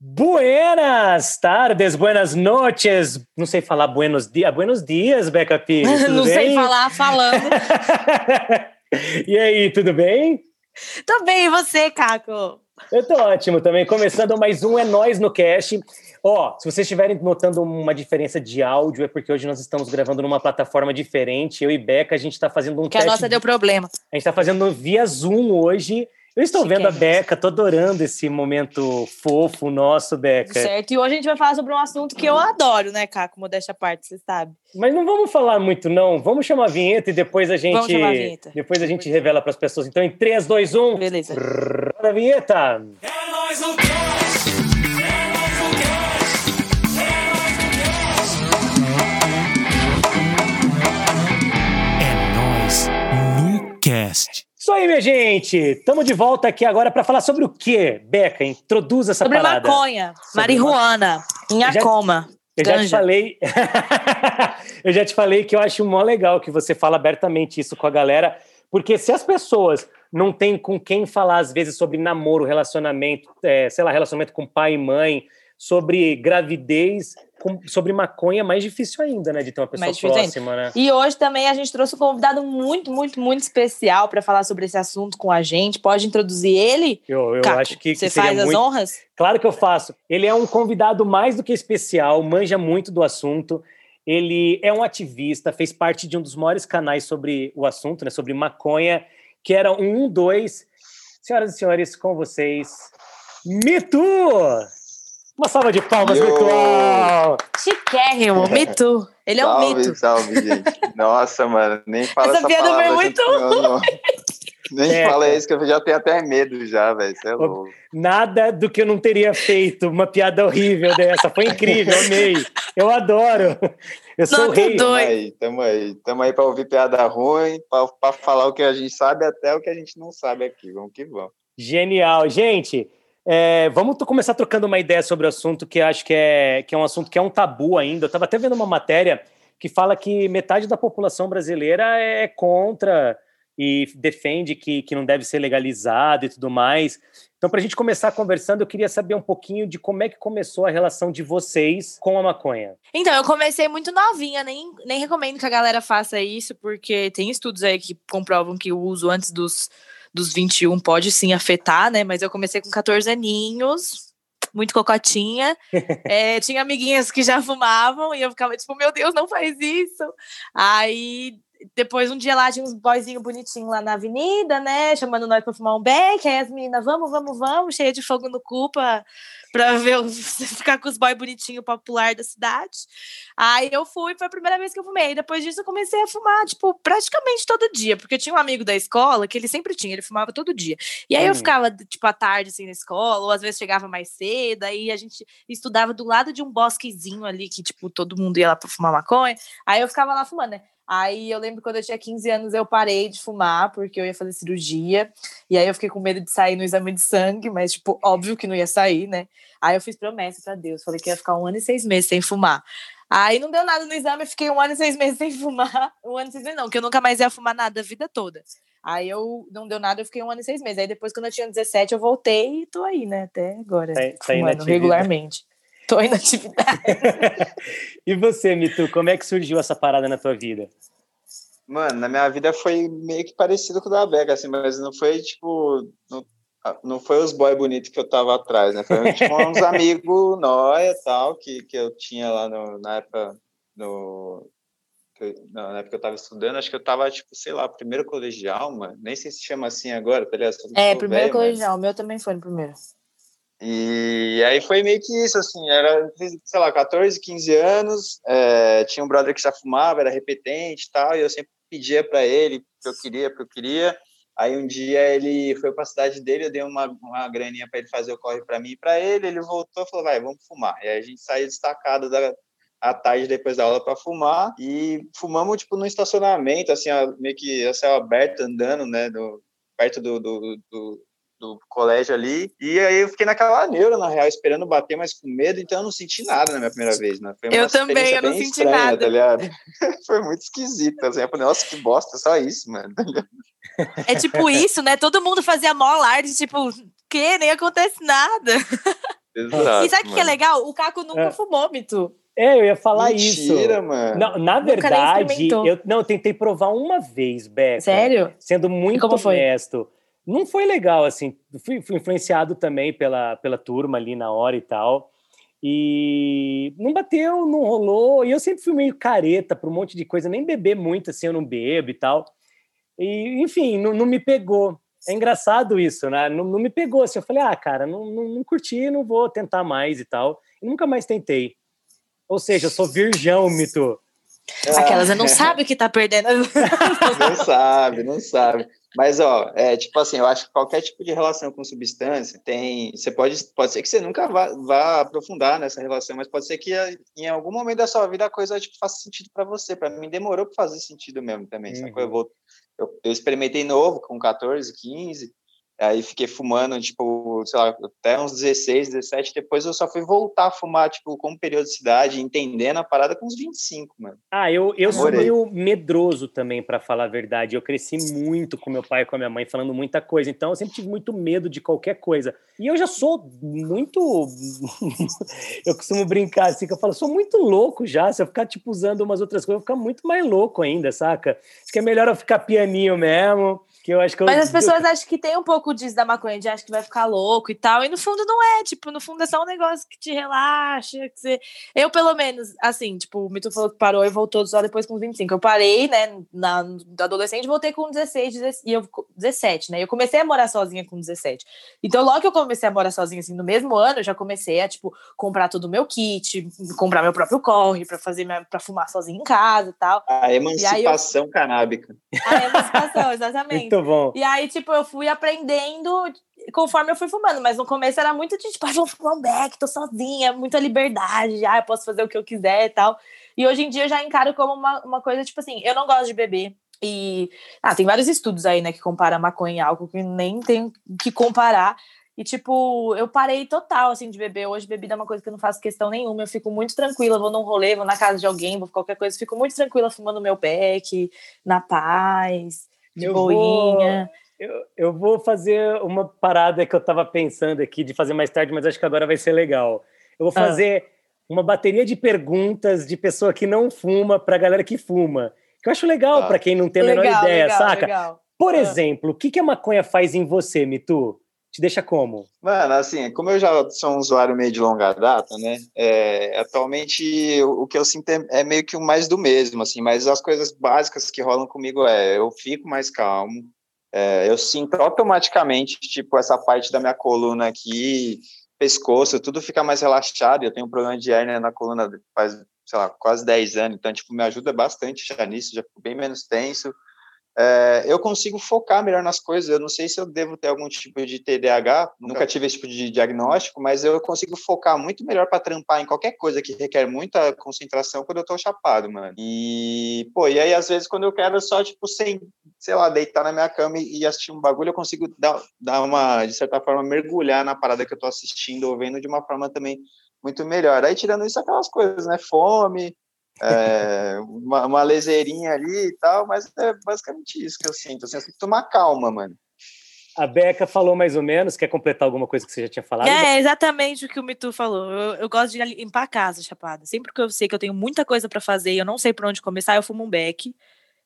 Buenas tardes, buenas noches. Não sei falar buenos dias. Buenos dias, Beca Pires. Não bem? sei falar falando. e aí, tudo bem? Tô bem, e você, Caco? Eu tô ótimo também. Começando mais um É Nós no Cast. Ó, se vocês estiverem notando uma diferença de áudio, é porque hoje nós estamos gravando numa plataforma diferente. Eu e Beca, a gente está fazendo um que teste. Que a nossa deu problema. A gente está fazendo via Zoom hoje. Eu estou vendo a Beca, tô adorando esse momento fofo nosso, Beca. Certo, e hoje a gente vai falar sobre um assunto que eu adoro, né, Caco? Modéstia à parte, você sabe. Mas não vamos falar muito, não. Vamos chamar a vinheta e depois a gente. Vamos chamar a vinheta. Depois a gente revela para as pessoas. Então, em 3, 2, 1. Beleza. a vinheta. É nóis no cast! É nóis no cast! É nóis no cast! Isso aí, minha gente! Estamos de volta aqui agora para falar sobre o quê? Beca, introduza essa sobre parada. Maconha, sobre marihuana, inhacoma. Eu já te falei. eu já te falei que eu acho mó legal que você fala abertamente isso com a galera, porque se as pessoas não têm com quem falar, às vezes, sobre namoro, relacionamento, é, sei lá, relacionamento com pai e mãe, sobre gravidez, com, sobre maconha, mais difícil ainda, né? De ter uma pessoa próxima, né? E hoje também a gente trouxe um convidado muito, muito, muito especial para falar sobre esse assunto com a gente. Pode introduzir ele? Eu, eu Caco, acho que. Você que faz muito... as honras? Claro que eu faço. Ele é um convidado mais do que especial, manja muito do assunto. Ele é um ativista, fez parte de um dos maiores canais sobre o assunto, né? Sobre maconha, que era um, dois. Senhoras e senhores, com vocês, Mitu! Uma salva de palmas Yo. virtual! Chiquérrimo, mito. Ele é um mito. Salve, gente. Nossa, mano, nem fala Essa essa, piada palavra. foi muito com meu nome. Nem É, fala isso, que eu já tenho até medo já, velho. Você é louco. Nada do que eu não teria feito. Uma piada horrível dessa. Foi incrível, amei. Eu adoro. Eu sou Nota rei. Tamo aí, tamo aí. Tamo aí pra ouvir piada ruim, pra, pra falar o que a gente sabe até o que a gente não sabe aqui. Vamos que vamos. Genial. Gente, é, vamos começar trocando uma ideia sobre o assunto que acho que é, que é um assunto que é um tabu ainda. Eu estava até vendo uma matéria que fala que metade da população brasileira é contra e defende que, que não deve ser legalizado e tudo mais. Então, para a gente começar conversando, eu queria saber um pouquinho de como é que começou a relação de vocês com a maconha. Então, eu comecei muito novinha, nem, nem recomendo que a galera faça isso, porque tem estudos aí que comprovam que o uso antes dos, dos 21 pode sim afetar, né? Mas eu comecei com 14 aninhos, muito cocotinha. É, tinha amiguinhas que já fumavam e eu ficava tipo, meu Deus, não faz isso. Aí depois um dia lá tinha uns boyzinhos bonitinhos lá na avenida, né? Chamando nós pra fumar um beck. Aí as meninas, vamos, vamos, vamos, cheia de fogo no cu pra, pra ver ficar com os boys bonitinhos popular da cidade. Aí eu fui, foi a primeira vez que eu fumei. Depois disso eu comecei a fumar, tipo, praticamente todo dia, porque eu tinha um amigo da escola que ele sempre tinha, ele fumava todo dia. E aí eu Hum. ficava, tipo, à tarde, assim, na escola, ou às vezes chegava mais cedo, aí a gente estudava do lado de um bosquezinho ali, que, tipo, todo mundo ia lá pra fumar maconha. Aí eu ficava lá fumando, né? Aí eu lembro quando eu tinha 15 anos, eu parei de fumar, porque eu ia fazer cirurgia. E aí eu fiquei com medo de sair no exame de sangue, mas, tipo, óbvio que não ia sair, né? Aí eu fiz promessa pra Deus, falei que ia ficar um ano e seis meses sem fumar. Aí não deu nada no exame, eu fiquei um ano e seis meses sem fumar. Um ano e seis meses não, que eu nunca mais ia fumar nada a vida toda. Aí eu não deu nada, eu fiquei um ano e seis meses. Aí depois, quando eu tinha 17, eu voltei e tô aí, né? Até agora. Tá- tá fumando regularmente. Tô aí na atividade. e você, Mitu, como é que surgiu essa parada na tua vida? Mano, na minha vida foi meio que parecido com o da Beca, assim, mas não foi, tipo... Não, não foi os boy bonitos que eu tava atrás, né? Foi, tipo, uns amigos nóia e tal, que, que eu tinha lá no, na época... No, não, na época que eu tava estudando, acho que eu tava, tipo, sei lá, primeiro colegial, mano. Nem sei se chama assim agora, tá ligado? É, primeiro velho, mas- colegial. O meu também foi no primeiro. E aí foi meio que isso, assim, era, sei lá, 14, 15 anos, é, tinha um brother que já fumava, era repetente e tal, e eu sempre pedia para ele, que eu queria, que eu queria. Aí um dia ele foi para a cidade dele, eu dei uma, uma graninha para ele fazer o corre para mim e para ele, ele voltou e falou, vai, vamos fumar. E aí a gente saiu destacado da, à tarde depois da aula para fumar, e fumamos, tipo, no estacionamento, assim, meio que a céu aberto, andando, né, do, perto do, do, do, do colégio ali. E aí eu fiquei naquela neura, na real, esperando bater, mas com medo, então eu não senti nada na minha primeira vez, né? Foi uma Eu também, eu não senti estranha, nada. Tá ligado? Foi muito esquisito, assim. Eu falei, nossa, que bosta, só isso, mano. É tipo isso, né? Todo mundo fazia mó alarde, tipo, que? Nem acontece nada. Exato, e sabe o que é legal? O Caco nunca É. fumou, Mito. É, eu ia falar isso. Mentira, mano. Não, na verdade, eu não eu tentei provar uma vez, Beca. Sério? Sendo muito como foi? Não foi legal, assim. Fui, fui influenciado também pela, pela turma ali na hora e tal. E não bateu, não rolou. E eu sempre fui meio careta para um monte de coisa, nem beber muito, assim, eu não bebo e tal. E, enfim, não, não me pegou. É engraçado isso, né? Não, não me pegou, assim. Eu falei, ah, cara, não, não, não curti, não vou tentar mais e tal. E nunca mais tentei. Ou seja, eu sou virgão, Mito. Aquelas, não sabe o que tá perdendo. Não sabe, não sabe. Mas, ó, é tipo assim, eu acho que qualquer tipo de relação com substância tem. Você pode, pode ser que você nunca vá, vá aprofundar nessa relação, mas pode ser que eh, em algum momento da sua vida a coisa tipo, faça sentido para você. Para mim, demorou para fazer sentido mesmo também. Uhum. sacou? Eu, vou, eu, eu experimentei novo, com 14, 15. Aí fiquei fumando, tipo, sei lá, até uns 16, 17. Depois eu só fui voltar a fumar, tipo, com periodicidade, entendendo a parada com uns 25, mano. Ah, eu, eu sou meio medroso também, para falar a verdade. Eu cresci muito com meu pai e com a minha mãe falando muita coisa, então eu sempre tive muito medo de qualquer coisa. E eu já sou muito. eu costumo brincar assim, que eu falo, sou muito louco já. Se eu ficar, tipo, usando umas outras coisas, eu vou ficar muito mais louco ainda, saca? Acho que é melhor eu ficar pianinho mesmo, que eu acho que eu. Mas as pessoas acham que tem um pouco disso da maconha, de acham que vai ficar louco e tal. E no fundo não é, tipo, no fundo é só um negócio que te relaxa. Que você... Eu, pelo menos, assim, tipo, o Mito falou que parou e voltou só depois com 25. Eu parei, né, na, da adolescente, voltei com 16, 16 e eu, 17, né? Eu comecei a morar sozinha com 17. Então, logo que eu comecei a morar sozinha, assim, no mesmo ano, eu já comecei a, tipo, comprar todo o meu kit, comprar meu próprio corre pra fazer, minha, pra fumar sozinha em casa e tal. A emancipação canábica. A emancipação, exatamente. Muito bom. E aí, tipo, eu fui aprendendo conforme eu fui fumando, mas no começo era muito de, tipo, ah, vou fumar um beck, tô sozinha, muita liberdade, ah, eu posso fazer o que eu quiser e tal. E hoje em dia eu já encaro como uma, uma coisa, tipo assim, eu não gosto de beber. E ah, tem vários estudos aí, né, que compara maconha e álcool, que nem tem que comparar. E, tipo, eu parei total, assim, de beber. Hoje, bebida é uma coisa que eu não faço questão nenhuma. Eu fico muito tranquila, vou num rolê, vou na casa de alguém, vou qualquer coisa. Fico muito tranquila fumando meu beck, na paz, de Eu boinha. Eu, eu vou fazer uma parada que eu tava pensando aqui de fazer mais tarde, mas acho que agora vai ser legal. Eu vou Ah. fazer uma bateria de perguntas de pessoa que não fuma pra galera que fuma. Que eu acho legal Tá. pra quem não tem a menor legal, ideia, legal, saca? legal. Por Ah. exemplo, o que, que a maconha faz em você, Mitu? Te deixa como? Mano, assim, como eu já sou um usuário meio de longa data, né? é, atualmente o que eu sinto é, é meio que o mais do mesmo, assim, mas as coisas básicas que rolam comigo é eu fico mais calmo, é, eu sinto automaticamente, tipo, essa parte da minha coluna aqui, pescoço, tudo fica mais relaxado. Eu tenho um problema de hérnia na coluna faz, sei lá, quase 10 anos, então, tipo, me ajuda bastante já nisso, já fico bem menos tenso. É, eu consigo focar melhor nas coisas. Eu não sei se eu devo ter algum tipo de TDAH, nunca tive esse tipo de diagnóstico, mas eu consigo focar muito melhor para trampar em qualquer coisa que requer muita concentração quando eu tô chapado, mano. E, pô, e aí às vezes quando eu quero só, tipo, sem, sei lá, deitar na minha cama e, e assistir um bagulho, eu consigo dar, dar uma, de certa forma, mergulhar na parada que eu tô assistindo ou vendo de uma forma também muito melhor. Aí tirando isso, aquelas coisas, né? Fome, é, uma, uma leseirinha ali e tal, mas é basicamente isso que eu sinto. Assim, eu sinto uma calma, mano. A Beca falou mais ou menos. Quer completar alguma coisa que você já tinha falado? É exatamente o que o Mitu falou. Eu, eu gosto de limpar a casa, chapada. Sempre que eu sei que eu tenho muita coisa pra fazer e eu não sei por onde começar, eu fumo um beck.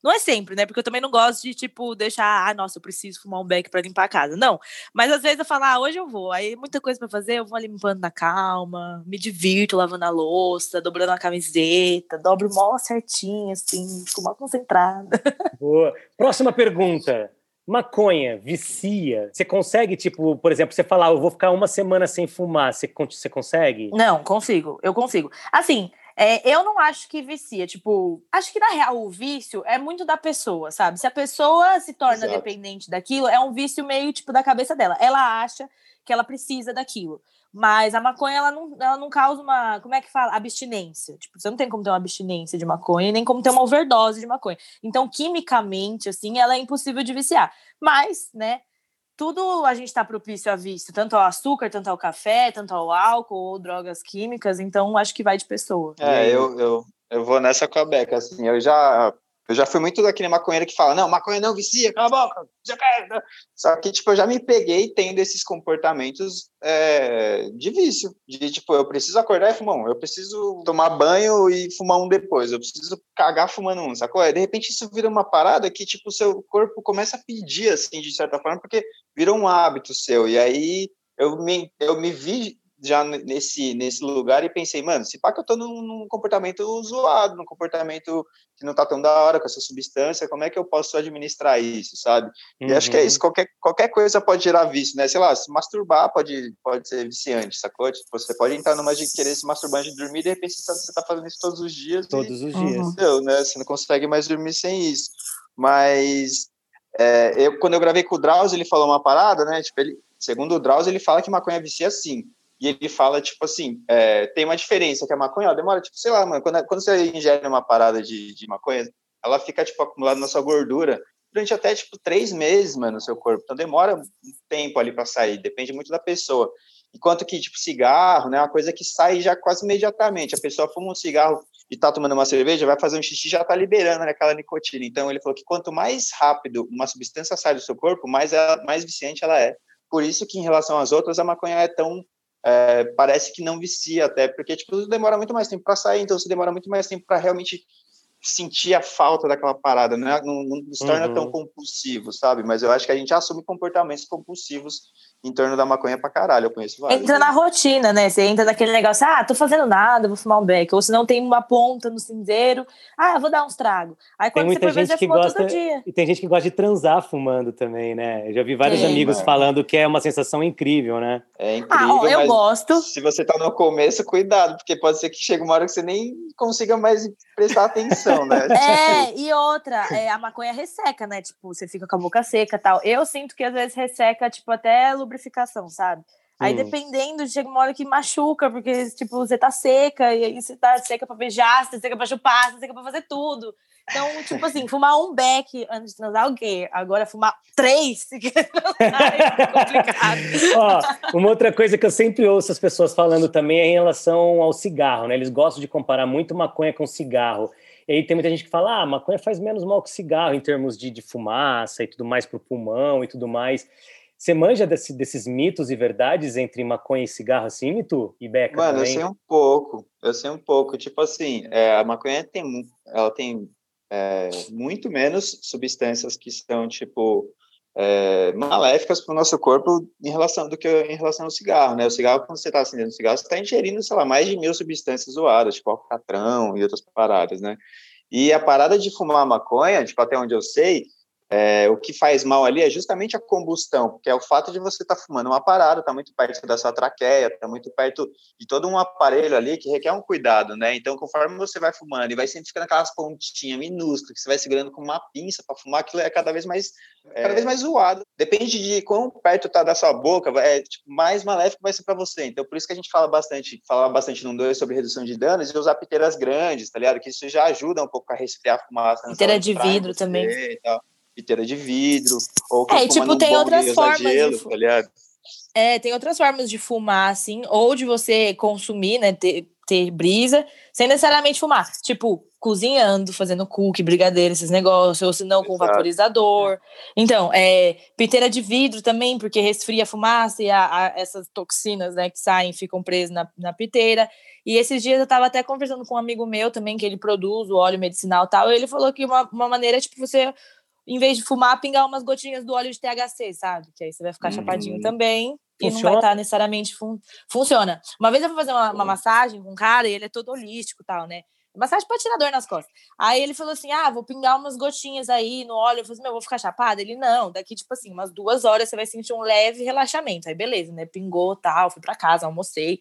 Não é sempre, né? Porque eu também não gosto de, tipo, deixar, ah, nossa, eu preciso fumar um beck pra limpar a casa. Não. Mas às vezes eu falo, ah, hoje eu vou. Aí muita coisa pra fazer, eu vou limpando na calma, me divirto lavando a louça, dobrando a camiseta, dobro mó certinho, assim, fico mó concentrada. Boa. Próxima pergunta. Maconha vicia? Você consegue, tipo, por exemplo, você falar, eu vou ficar uma semana sem fumar, você, você consegue? Não, consigo, eu consigo. Assim, é, eu não acho que vicia. Tipo, acho que na real o vício é muito da pessoa, sabe? Se a pessoa se torna Exato. dependente daquilo, é um vício meio tipo da cabeça dela. Ela acha que ela precisa daquilo. Mas a maconha, ela não, ela não causa uma. Como é que fala? Abstinência. Tipo, você não tem como ter uma abstinência de maconha, nem como ter uma overdose de maconha. Então, quimicamente, assim, ela é impossível de viciar. Mas, né? Tudo a gente está propício a vício, tanto ao açúcar, tanto ao café, tanto ao álcool ou drogas químicas, então acho que vai de pessoa. É, eu, eu, eu vou nessa com a Beca, assim, eu já, Eu já fui muito daquele maconheiro que fala, não, maconha não vicia, cala a boca. Só que, tipo, eu já me peguei tendo esses comportamentos é, de vício. De, tipo, eu preciso acordar e fumar um, eu preciso tomar banho e fumar um depois, eu preciso cagar fumando um, sacou? De repente isso vira uma parada que, tipo, o seu corpo começa a pedir, assim, de certa forma, porque vira um hábito seu. E aí eu me, eu me vi já nesse, nesse lugar e pensei, mano, se pá que eu tô num, num, comportamento zoado, num comportamento que não tá tão da hora com essa substância, como é que eu posso administrar isso, sabe? Uhum. E acho que é isso, qualquer, qualquer coisa pode gerar vício, né? Sei lá, se masturbar pode, pode ser viciante, sacou? Tipo, você pode entrar numa de querer se masturbar de dormir e de repente você tá, você tá fazendo isso todos os dias. Todos e, os dias. Entendeu, né? Você não consegue mais dormir sem isso. Mas é, eu, quando eu gravei com o Drauzio, ele falou uma parada, né? Tipo, ele, segundo o Drauzio, ele fala que maconha vicia sim. E ele fala, tipo assim, é, tem uma diferença, que a maconha, ó, demora, tipo, sei lá, mano, quando, quando você ingere uma parada de, de maconha, ela fica, tipo, acumulada na sua gordura durante até, tipo, três meses, mano, no seu corpo. Então, demora um tempo ali para sair, depende muito da pessoa. Enquanto que, tipo, cigarro, né, é uma coisa que sai já quase imediatamente. A pessoa fuma um cigarro e tá tomando uma cerveja, vai fazer um xixi já tá liberando né, aquela nicotina. Então, ele falou que quanto mais rápido uma substância sai do seu corpo, mais, ela, mais viciante ela é. Por isso que, em relação às outras, a maconha é tão é, parece que não vicia até, porque tipo, demora muito mais tempo para sair, então você demora muito mais tempo para realmente sentir a falta daquela parada, né? não, não, se torna uhum. tão compulsivo, sabe? Mas eu acho que a gente assume comportamentos compulsivos em torno da maconha pra caralho, eu conheço vários. Entra na rotina, né? Você entra naquele negócio, ah, tô fazendo nada, vou fumar um beck. Ou se não tem uma ponta no cinzeiro, ah, vou dar uns tragos. Aí quando tem muita você gente que gosta E tem gente que gosta de transar fumando também, né? Eu já vi vários amigos mano. falando que é uma sensação incrível, né? É incrível, ah, ó, eu gosto. Se você tá no começo, cuidado, porque pode ser que chegue uma hora que você nem consiga mais prestar atenção, né? É, e outra, é, a maconha resseca, né? Tipo, você fica com a boca seca tal. Eu sinto que às vezes resseca, tipo, até lubrificação, sabe? Aí, dependendo, chega uma hora que machuca, porque, tipo, você tá seca, e aí você tá seca pra beijar, você tá seca pra chupar, você tá seca pra fazer tudo. Então, tipo assim, fumar um beck antes de transar, ok. Agora, fumar três, é complicado. Ó, uma outra coisa que eu sempre ouço as pessoas falando também é em relação ao cigarro, né? Eles gostam de comparar muito maconha com cigarro. E aí tem muita gente que fala, ah, maconha faz menos mal que cigarro em termos de, de fumaça e tudo mais para o pulmão e tudo mais. Você manja desse, desses mitos e verdades entre maconha e cigarro, assim, Mito e Beca Mano, também? eu sei um pouco, eu sei um pouco. Tipo assim, é, a maconha tem, ela tem é, muito menos substâncias que são, tipo, é, maléficas para o nosso corpo em relação do que em relação ao cigarro, né? O cigarro, quando você está acendendo cigarro, você está ingerindo, sei lá, mais de mil substâncias zoadas, tipo alcatrão e outras paradas, né? E a parada de fumar maconha, tipo, até onde eu sei, é, o que faz mal ali é justamente a combustão, porque é o fato de você estar tá fumando uma parada, está muito perto da sua traqueia, está muito perto de todo um aparelho ali que requer um cuidado, né? Então, conforme você vai fumando e vai sempre ficando aquelas pontinhas minúsculas que você vai segurando com uma pinça para fumar, aquilo é cada vez mais é, cada vez mais zoado. Depende de quão perto está da sua boca, é tipo, mais maléfico vai ser para você. Então, por isso que a gente fala bastante, falava bastante no 2 sobre redução de danos e usar piteiras grandes, tá ligado? Que isso já ajuda um pouco a resfriar a fumaça. Piteira de vidro também. E tal piteira de vidro, ou é, tipo, tem outras formas gelo, de tá ligado? É, tem outras formas de fumar, assim, ou de você consumir, né, ter, ter brisa, sem necessariamente fumar. Tipo, cozinhando, fazendo cookie, brigadeiro, esses negócios, ou se não com vaporizador. Então, é, piteira de vidro também, porque resfria a fumaça e a, a, essas toxinas, né, que saem, ficam presas na, na piteira. E esses dias eu estava até conversando com um amigo meu também, que ele produz o óleo medicinal e tal, e ele falou que uma, uma maneira, tipo, você em vez de fumar, pingar umas gotinhas do óleo de THC, sabe? Que aí você vai ficar uhum. chapadinho também. E não vai estar tá necessariamente. Fun... Funciona. Uma vez eu fui fazer uma, uma massagem com um cara e ele é todo holístico e tal, né? Massagem pra tirar dor nas costas. Aí ele falou assim: ah, vou pingar umas gotinhas aí no óleo. Eu falei assim, meu, vou ficar chapada? Ele, não, daqui, tipo assim, umas duas horas você vai sentir um leve relaxamento. Aí, beleza, né? Pingou tal, fui pra casa, almocei.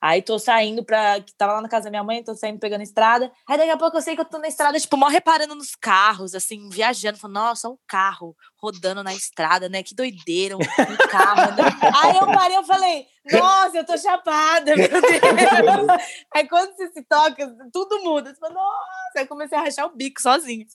Aí tô saindo pra. Tava lá na casa da minha mãe, tô saindo pegando estrada. Aí daqui a pouco eu sei que eu tô na estrada, tipo, mal reparando nos carros, assim, viajando. Falando, nossa, um carro rodando na estrada, né? Que doideira, um, um carro. Né? Aí eu parei, eu falei, nossa, eu tô chapada, meu Deus. Aí quando você se toca, tudo muda. Você fala, nossa, aí comecei a rachar o bico sozinho.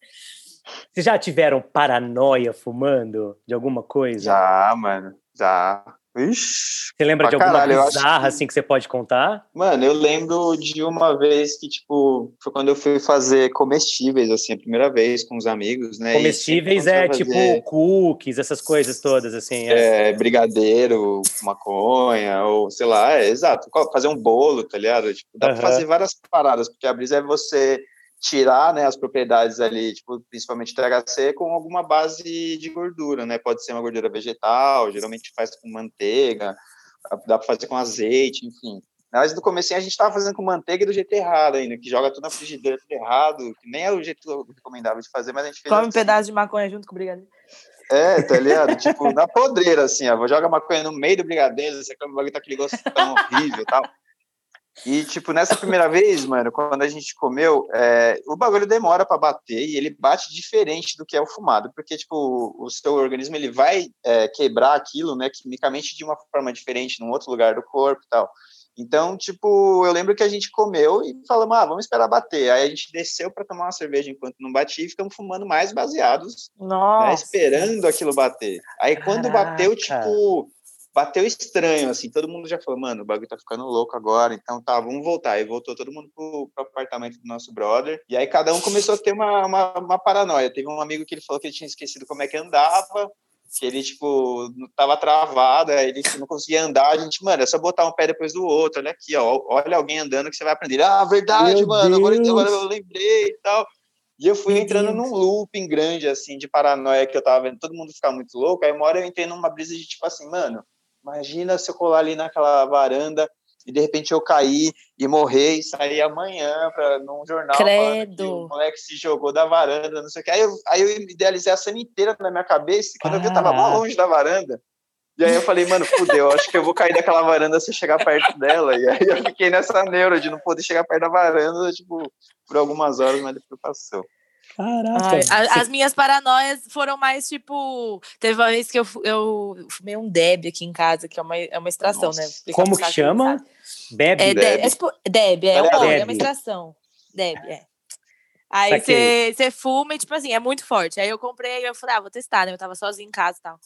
Vocês já tiveram paranoia fumando de alguma coisa? Já, mano, já. Ixi, Você lembra de alguma caralho, bizarra, que- assim, que você pode contar? Mano, eu lembro de uma vez que, tipo, foi quando eu fui fazer comestíveis, assim, a primeira vez com os amigos, né? Comestíveis é tipo fazer, cookies, essas coisas todas, assim. é. é, brigadeiro, maconha, ou sei lá, é, exato, fazer um bolo, tá ligado? Tipo, dá Aham. pra fazer várias paradas, porque a brisa é você tirar, né, as propriedades ali, tipo, principalmente THC, com alguma base de gordura, né? Pode ser uma gordura vegetal, geralmente faz com manteiga, dá pra fazer com azeite, enfim. Mas no começo a gente tava fazendo com manteiga do jeito errado ainda, que joga tudo na frigideira tudo errado, que nem é o jeito recomendável de fazer, mas a gente fez Come um assim. pedaço de maconha junto com o brigadeiro. É, tá ligado? tipo, na podreira, assim, ó. Joga maconha no meio do brigadeiro, você come o bagulho tá aquele gosto tão horrível e tal. E, tipo, nessa primeira vez, mano, quando a gente comeu, é, o bagulho demora para bater e ele bate diferente do que é o fumado, porque, tipo, o seu organismo ele vai é, quebrar aquilo, né, quimicamente de uma forma diferente, num outro lugar do corpo e tal. Então, tipo, eu lembro que a gente comeu e falamos, ah, vamos esperar bater. Aí a gente desceu para tomar uma cerveja enquanto não batia e ficamos fumando mais baseados né, esperando aquilo bater. Aí quando bateu, Caraca. tipo, bateu estranho, assim, todo mundo já falou, mano, o bagulho tá ficando louco agora, então tá, vamos voltar. Aí voltou todo mundo pro, pro apartamento do nosso brother, e aí cada um começou a ter uma, uma, uma paranoia. Teve um amigo que ele falou que ele tinha esquecido como é que andava, que ele, tipo, não tava travado, aí ele não conseguia andar, a gente, mano, é só botar um pé depois do outro, olha aqui, ó, olha alguém andando que você vai aprender. Ah, verdade, Meu mano, agora, agora eu lembrei e tal. E eu fui entrando num looping grande, assim, de paranoia que eu tava vendo todo mundo ficar muito louco. Aí uma hora eu entrei numa brisa de tipo assim, mano, imagina se eu colar ali naquela varanda e de repente eu cair e morrer e sair amanhã pra, num jornal Credo. o moleque se jogou da varanda, não sei o que. Aí eu, aí eu idealizei a cena inteira na minha cabeça quando eu vi eu tava Caraca. longe da varanda. E aí eu falei, mano, fudeu, acho que eu vou cair daquela varanda se eu chegar perto dela. E aí eu fiquei nessa neura de não poder chegar perto da varanda, tipo, por algumas horas, mas depois passou. Caraca. Ai, Você- as minhas paranoias foram mais tipo. Teve uma vez que eu, eu fumei um Deb aqui em casa, que é uma, é uma extração, Nossa. né? Vou explicar Como que chama? É, Deb. Deb, é tipo. Deb, é, um é uma extração. Deb, é. Aí você fuma e, tipo assim, é muito forte. Aí eu comprei e eu falei, ah, vou testar, né? Eu tava sozinha em casa e tal.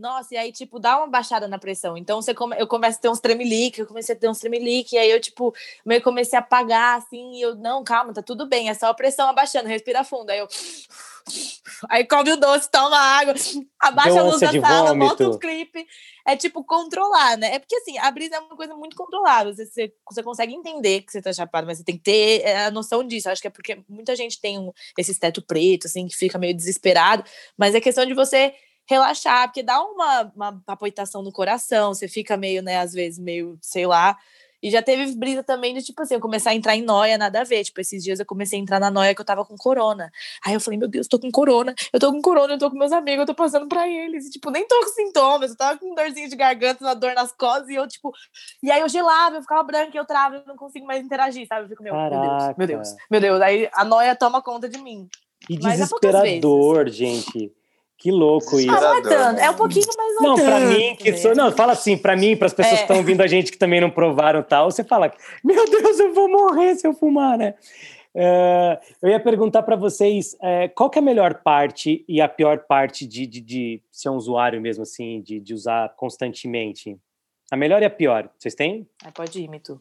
Nossa, e aí, tipo, dá uma baixada na pressão. Então, você come... eu começo a ter uns tremelique, eu comecei a ter uns tremelique, e aí eu, tipo, meio comecei a apagar, assim, e eu, não, calma, tá tudo bem, é só a pressão abaixando, respira fundo. Aí eu... Aí come o doce, toma água, abaixa Deu a luz da sala, bota vômito. o clipe. É tipo controlar, né? É porque assim, a brisa é uma coisa muito controlável. Você, você, você consegue entender que você tá chapado, mas você tem que ter é, a noção disso. Acho que é porque muita gente tem um, esse teto preto, assim, que fica meio desesperado, mas é questão de você relaxar, porque dá uma, uma palpitação no coração, você fica meio, né, às vezes, meio, sei lá. E já teve brisa também de, tipo assim, eu começar a entrar em noia, nada a ver. Tipo, esses dias eu comecei a entrar na noia que eu tava com corona. Aí eu falei, meu Deus, tô com corona, eu tô com corona, eu tô com meus amigos, eu tô passando pra eles. E, tipo, nem tô com sintomas, eu tava com dorzinha de garganta, uma dor nas costas, e eu, tipo. E aí eu gelava, eu ficava branca, eu trava, eu não consigo mais interagir, sabe? Eu fico, meu, meu Deus, meu. Deus, meu Deus. Aí a noia toma conta de mim. Que Mas é desesperador, gente. Que louco isso. Ah, não é tanto, é um pouquinho, mas não, Não, pra mim, que sou. Não, fala assim, pra mim, pras pessoas É. que estão ouvindo a gente que também não provaram tal, você fala, meu Deus, eu vou morrer se eu fumar, né? É, eu ia perguntar pra vocês é, qual que é a melhor parte e a pior parte de, de, de ser um usuário mesmo, assim, de, de usar constantemente. A melhor e a pior, vocês têm? Ah, pode ir, Mito.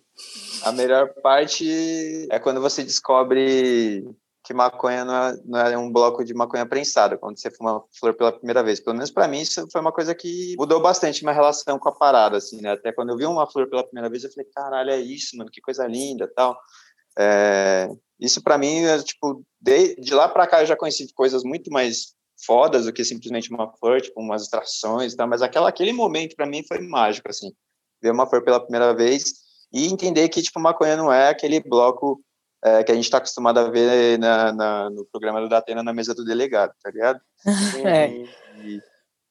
A melhor parte é quando você descobre que maconha não é, não é um bloco de maconha prensada, quando você fuma uma flor pela primeira vez. Pelo menos para mim, isso foi uma coisa que mudou bastante minha relação com a parada, assim, né? Até quando eu vi uma flor pela primeira vez, eu falei, caralho, é isso, mano, que coisa linda tal. É, isso para mim, é, tipo, de, de lá para cá eu já conheci coisas muito mais fodas do que simplesmente uma flor, tipo, umas extrações e tal, mas aquela, aquele momento para mim foi mágico, assim, ver uma flor pela primeira vez e entender que, tipo, maconha não é aquele bloco é, que a gente está acostumado a ver na, na, no programa do Datena na mesa do delegado, tá ligado? É. E- e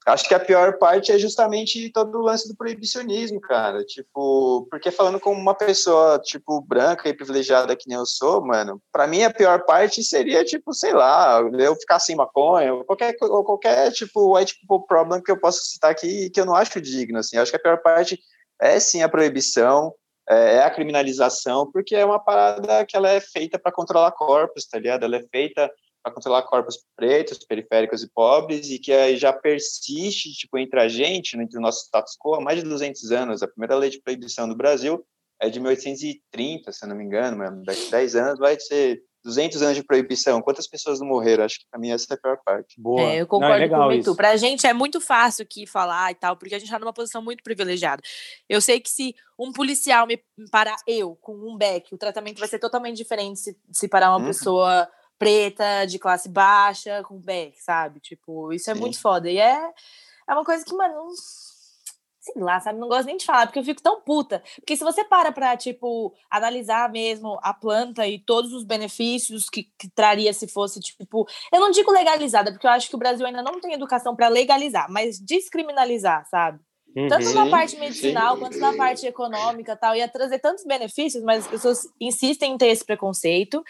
acho que a pior parte é justamente todo o lance do proibicionismo, cara. Tipo, porque falando como uma pessoa, tipo, branca e privilegiada que nem eu sou, mano, pra mim a pior parte seria, tipo, sei lá, eu ficar sem maconha, ou qualquer, ou qualquer tipo, white people problem que eu possa citar aqui que eu não acho digno, assim. Acho que a pior parte é sim a proibição, é é a criminalização, porque é uma parada que ela é feita para controlar corpos, tá ligado? Ela é feita para controlar corpos pretos, periféricos e pobres, e que aí já persiste, tipo, entre a gente, né, entre o nosso status quo, há mais de 200 anos. A primeira lei de proibição do Brasil é de 1830, se não me engano. Daqui a 10 anos vai ser 200 anos de proibição. Quantas pessoas não morreram? Acho que pra mim essa é a pior parte. Boa. É, eu concordo Não, é legal com o Mitu. isso. Pra gente é muito fácil aqui falar e tal, porque a gente tá numa posição muito privilegiada. Eu sei que se um policial me parar eu com um beck, o tratamento vai ser totalmente diferente se, se parar uma Uhum. pessoa preta, de classe baixa, com beck, sabe? Tipo, isso é Sim. muito foda. E é, é uma coisa que, mano, não- sei lá, sabe? Não gosto nem de falar, porque eu fico tão puta. Porque se você para pra, tipo, analisar mesmo a planta e todos os benefícios que, que traria se fosse, tipo, eu não digo legalizada, porque eu acho que o Brasil ainda não tem educação para legalizar, mas descriminalizar, sabe? Tanto Uhum. na Sim, parte medicinal sim. quanto na parte econômica tal, ia trazer tantos benefícios, mas as pessoas insistem em ter esse preconceito,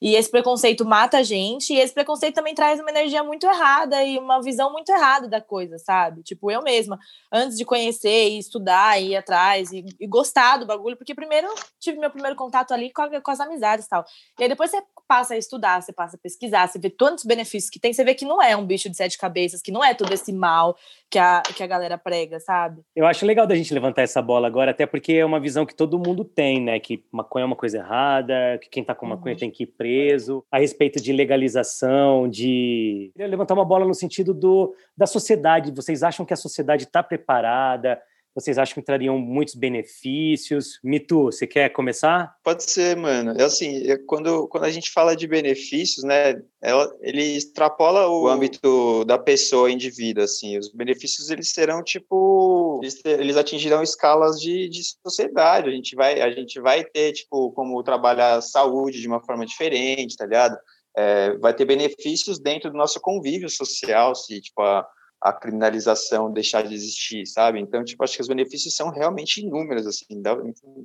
e esse preconceito mata a gente, e esse preconceito também traz uma energia muito errada e uma visão muito errada da coisa, sabe? Tipo, eu mesma, antes de conhecer e estudar e ir atrás e, e gostar do bagulho, porque primeiro tive meu primeiro contato ali com, a- com as amizades e tal. E aí depois você passa a estudar, você passa a pesquisar, você vê tantos benefícios que tem, você vê que não é um bicho de sete cabeças, que não é todo esse mal que a, que a galera prega, sabe? Eu acho legal da gente levantar essa bola agora, até porque é uma visão que todo mundo tem, né? Que maconha é uma coisa errada, que quem tá com maconha Uhum. tem que ir preso, a respeito de legalização, de. Queria levantar uma bola no sentido do, da sociedade. Vocês acham que a sociedade está preparada? Vocês acham que trariam muitos benefícios? Mitu, você quer começar? Pode ser, mano. É assim, é quando, quando a gente fala de benefícios, né, ela- ele extrapola o âmbito da pessoa, indivíduo, assim. Os benefícios, eles serão, tipo, eles, eles atingirão escalas de, de sociedade. A gente, vai, a gente vai ter, tipo, como trabalhar a saúde de uma forma diferente, tá ligado? É, vai ter benefícios dentro do nosso convívio social, se, tipo, a, a criminalização deixar de existir, sabe? Então, tipo, acho que os benefícios são realmente inúmeros, assim, dá-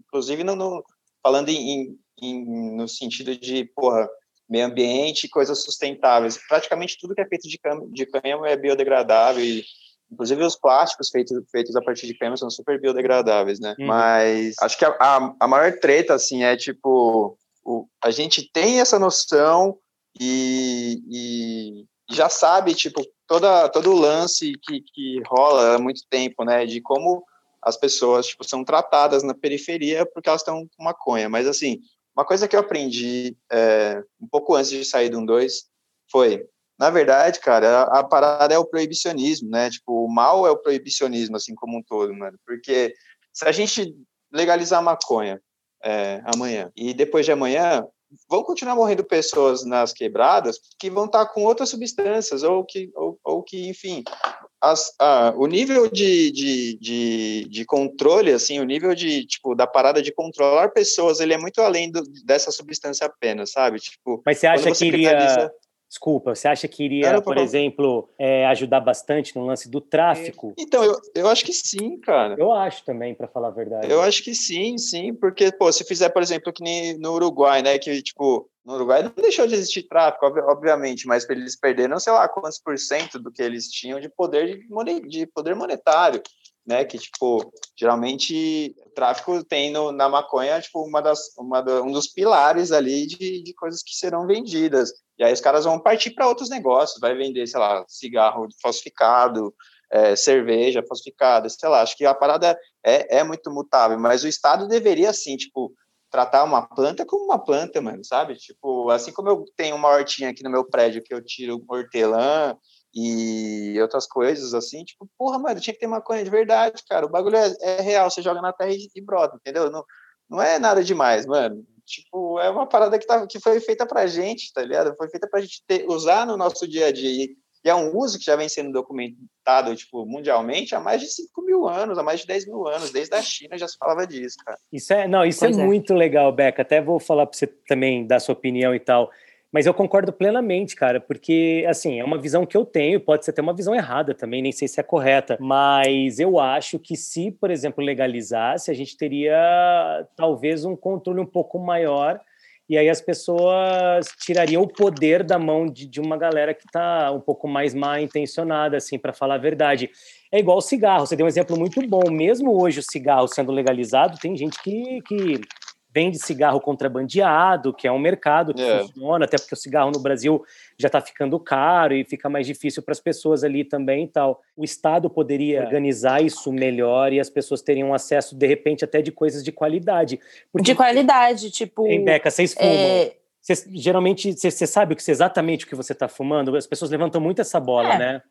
inclusive não, não- falando em, em- no sentido de, porra, meio ambiente e coisas sustentáveis. Praticamente tudo que é feito de, cam- de cânhamo é biodegradável e, inclusive os plásticos feitos, feitos a partir de cânhamo são super biodegradáveis, né? Uhum. Mas acho que a, a, a maior treta, assim, é, tipo, o, a gente tem essa noção e, e já sabe, tipo, toda, todo o lance que, que rola há muito tempo, né, de como as pessoas, tipo, são tratadas na periferia porque elas estão com maconha. Mas, assim, uma coisa que eu aprendi é, um pouco antes de sair do 1 2 foi, na verdade, cara, a, a parada é o proibicionismo, né? Tipo, o mal é o proibicionismo, assim, como um todo, mano. Porque se a gente legalizar a maconha é, amanhã e depois de amanhã vão continuar morrendo pessoas nas quebradas que vão estar com outras substâncias ou que, ou, ou que enfim, as, ah, o nível de, de, de, de controle, assim, o nível de, tipo, da parada de controlar pessoas, ele é muito além do, dessa substância apenas, sabe? Tipo, Mas você acha você que iria. criminaliza- Desculpa, você acha que iria, por exemplo, é, ajudar bastante no lance do tráfico? Então, eu, eu acho que sim, cara. Eu acho também, para falar a verdade. Eu acho que sim, sim, porque, pô, se fizer, por exemplo, que nem no Uruguai, né, que, tipo, no Uruguai não deixou de existir tráfico, ob- obviamente, mas eles perderam, sei lá, quantos por cento do que eles tinham de poder, de, de poder monetário, né, que, tipo, geralmente o tráfico tem no, na maconha, tipo, uma das, uma um dos pilares ali de, de coisas que serão vendidas, e aí os caras vão partir para outros negócios, vai vender, sei lá, cigarro falsificado, é, cerveja falsificada, sei lá, acho que a parada é, é muito mutável, mas o Estado deveria, assim, tipo, tratar uma planta como uma planta, mano, sabe? Tipo, assim como eu tenho uma hortinha aqui no meu prédio que eu tiro hortelã e outras coisas, assim, tipo, porra, mano, tinha que ter maconha de verdade, cara, o bagulho é, é real, você joga na terra e, e brota, entendeu? Não, não é nada demais, mano. Tipo, é uma parada que, tá, que foi feita pra gente, tá ligado? Foi feita pra gente ter, usar no nosso dia a dia. E, e é um uso que já vem sendo documentado, tipo, mundialmente há mais de 5 mil anos, há mais de 10 mil anos. Desde a China já se falava disso, cara. Isso é, não, isso é, é. muito legal, Beca. Até vou falar para você também dar sua opinião e tal. Mas eu concordo plenamente, cara, porque assim, é uma visão que eu tenho, pode ser até uma visão errada também, nem sei se é correta, mas eu acho que se, por exemplo, legalizasse, a gente teria talvez um controle um pouco maior e aí as pessoas tirariam o poder da mão de, de uma galera que está um pouco mais mal intencionada, assim, para falar a verdade. É igual o cigarro, você deu um exemplo muito bom. Mesmo hoje o cigarro sendo legalizado, tem gente que, que vende cigarro contrabandeado, que é um mercado que É. funciona, até porque o cigarro no Brasil já está ficando caro e fica mais difícil para as pessoas ali também e tal. O Estado poderia organizar isso melhor e as pessoas teriam acesso, de repente, até de coisas de qualidade. Porque, De qualidade, tipo. Em Beca, vocês fumam. é, Cês- geralmente, você sabe o que, cê- exatamente o que você está fumando? As pessoas levantam muito essa bola, É. né?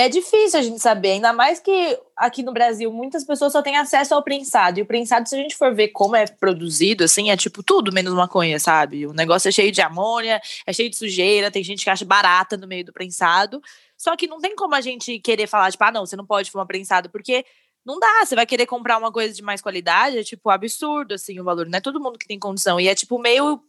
É difícil a gente saber, ainda mais que aqui no Brasil muitas pessoas só têm acesso ao prensado. E o prensado, se a gente for ver como é produzido, assim, é tipo tudo menos maconha, sabe? O negócio é cheio de amônia, é cheio de sujeira, tem gente que acha barata no meio do prensado. Só que não tem como a gente querer falar, tipo, ah, não, você não pode fumar prensado, porque não dá. Você vai querer comprar uma coisa de mais qualidade, é tipo absurdo, assim, o valor. Não é todo mundo que tem condição. E é tipo meio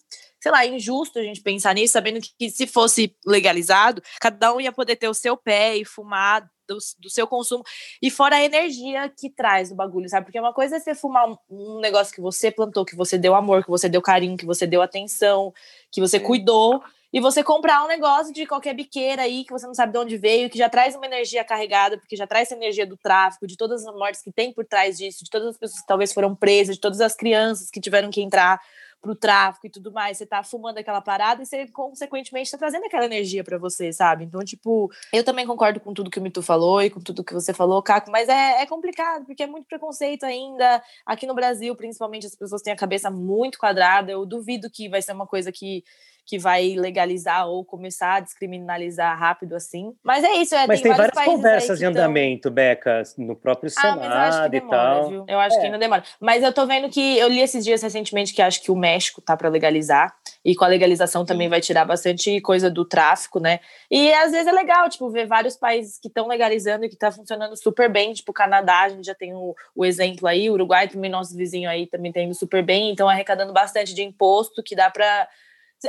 sei lá, injusto a gente pensar nisso, sabendo que, se fosse legalizado, cada um ia poder ter o seu pé e fumar do, do seu consumo. E fora a energia que traz o bagulho, sabe? Porque uma coisa é você fumar um, um negócio que você plantou, que você deu amor, que você deu carinho, que você deu atenção, que você Sim. cuidou. E você comprar um negócio de qualquer biqueira aí, que você não sabe de onde veio, que já traz uma energia carregada, porque já traz essa energia do tráfico, de todas as mortes que tem por trás disso, de todas as pessoas que talvez foram presas, de todas as crianças que tiveram que entrar pro tráfico e tudo mais, você tá fumando aquela parada e você, consequentemente, tá trazendo aquela energia para você, sabe? Então, tipo, eu também concordo com tudo que o Mito falou e com tudo que você falou, Caco, mas é, é complicado, porque é muito preconceito ainda. Aqui no Brasil, principalmente, as pessoas têm a cabeça muito quadrada. Eu duvido que vai ser uma coisa que que vai legalizar ou começar a descriminalizar rápido assim. Mas é isso, é, Mas tem, vários várias conversas em tão- andamento, Beca, no próprio ah, mas eu acho que Senado e demora, tal. viu? Eu acho É. que ainda demora. Mas eu tô vendo que eu li esses dias recentemente que acho que o México tá para legalizar e com a legalização também vai tirar bastante coisa do tráfico, né? E às vezes é legal, tipo, ver vários países que estão legalizando e que tá funcionando super bem, tipo o Canadá, a gente já tem o, o exemplo aí, o Uruguai também nosso vizinho aí também tá indo super bem, então arrecadando bastante de imposto que dá para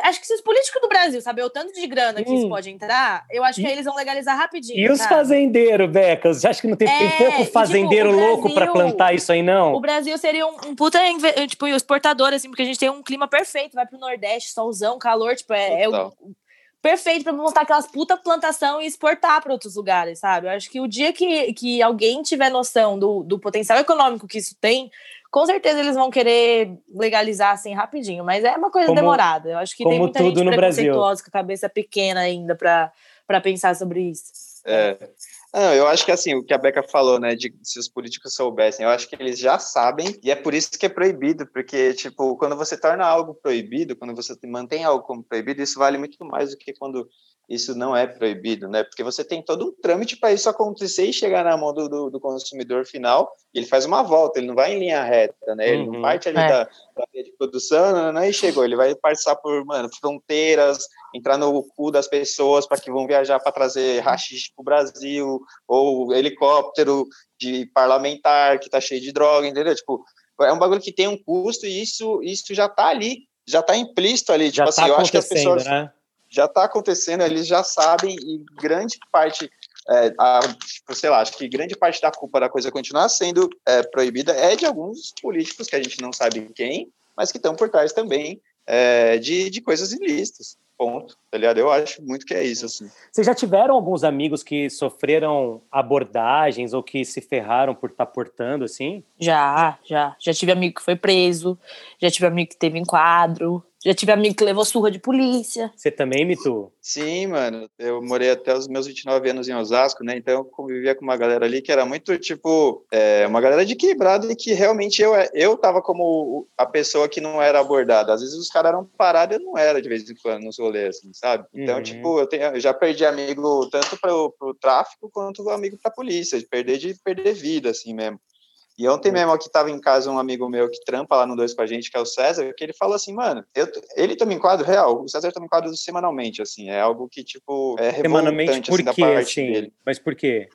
Acho que se os políticos do Brasil saber o tanto de grana que Hum. isso pode entrar, eu acho que E- aí eles vão legalizar rapidinho. E os sabe? fazendeiros, Beca? Você acha que não tem, tem É, e, pouco tipo, fazendeiro o louco para Brasil- plantar isso aí, não? O Brasil seria um, um puta inve- tipo, exportador, assim, porque a gente tem um clima perfeito, vai pro Nordeste, solzão, calor, tipo, é, é o, perfeito para montar aquelas puta plantação e exportar para outros lugares, sabe? Eu acho que o dia que, que alguém tiver noção do, do potencial econômico que isso tem, com certeza eles vão querer legalizar assim rapidinho, mas é uma coisa Como- demorada. Eu acho que tem muita tudo gente no Brasil. preconceituosa com a cabeça pequena ainda para para pensar sobre isso. É. Não, eu acho que assim, o que a Beca falou, né, de se os políticos soubessem, eu acho que eles já sabem, e é por isso que é proibido, porque, tipo, quando você torna algo proibido, quando você mantém algo como proibido, isso vale muito mais do que quando isso não é proibido, né? Porque você tem todo um trâmite para isso acontecer e chegar na mão do, do, do consumidor final, e ele faz uma volta, ele não vai em linha reta, né? Ele Uhum. não parte ali É. da, linha de produção, né, e chegou, ele vai passar por, mano, fronteiras, entrar no cu das pessoas para que vão viajar para trazer rachixe para o Brasil, ou helicóptero de parlamentar que tá cheio de droga, entendeu? Tipo, é um bagulho que tem um custo e isso, isso já tá ali, já tá implícito ali. Já tipo está assim, eu acho que as acontecendo, pessoas né? já tá acontecendo, eles já sabem e grande parte, é, a, tipo, sei lá, acho que grande parte da culpa da coisa continuar sendo é, proibida é de alguns políticos que a gente não sabe quem, mas que estão por trás também é, de, de coisas ilícitas. Ponto, tá ligado? Eu acho muito que é isso, assim. Vocês já tiveram alguns amigos que sofreram abordagens ou que se ferraram por estar portando, assim? Já, já. Já tive amigo que foi preso, já tive amigo que teve enquadro, já tive amigo que levou surra de polícia. Você também, Mitu? Sim, mano. Eu morei até os meus 29 anos em Osasco, né? Então eu convivia com uma galera ali que era muito, tipo, é, uma galera de quebrado e que realmente eu, eu tava como a pessoa que não era abordada. Às vezes os caras eram parados e eu não era de vez em quando nos rolês, assim, sabe? Então, Uhum. tipo, eu, tenho, eu já perdi amigo tanto pro, pro tráfico quanto amigo pra polícia, de perder de perder vida, assim mesmo. E ontem Uhum. mesmo aqui tava em casa um amigo meu que trampa lá no Dois com a gente, que é o César, que ele falou assim, mano, eu, ele toma enquadro real, o César toma enquadro semanalmente, assim, é algo que, tipo, é Semanalmente, revoltante, por assim, quê, assim? dele. Mas por quê?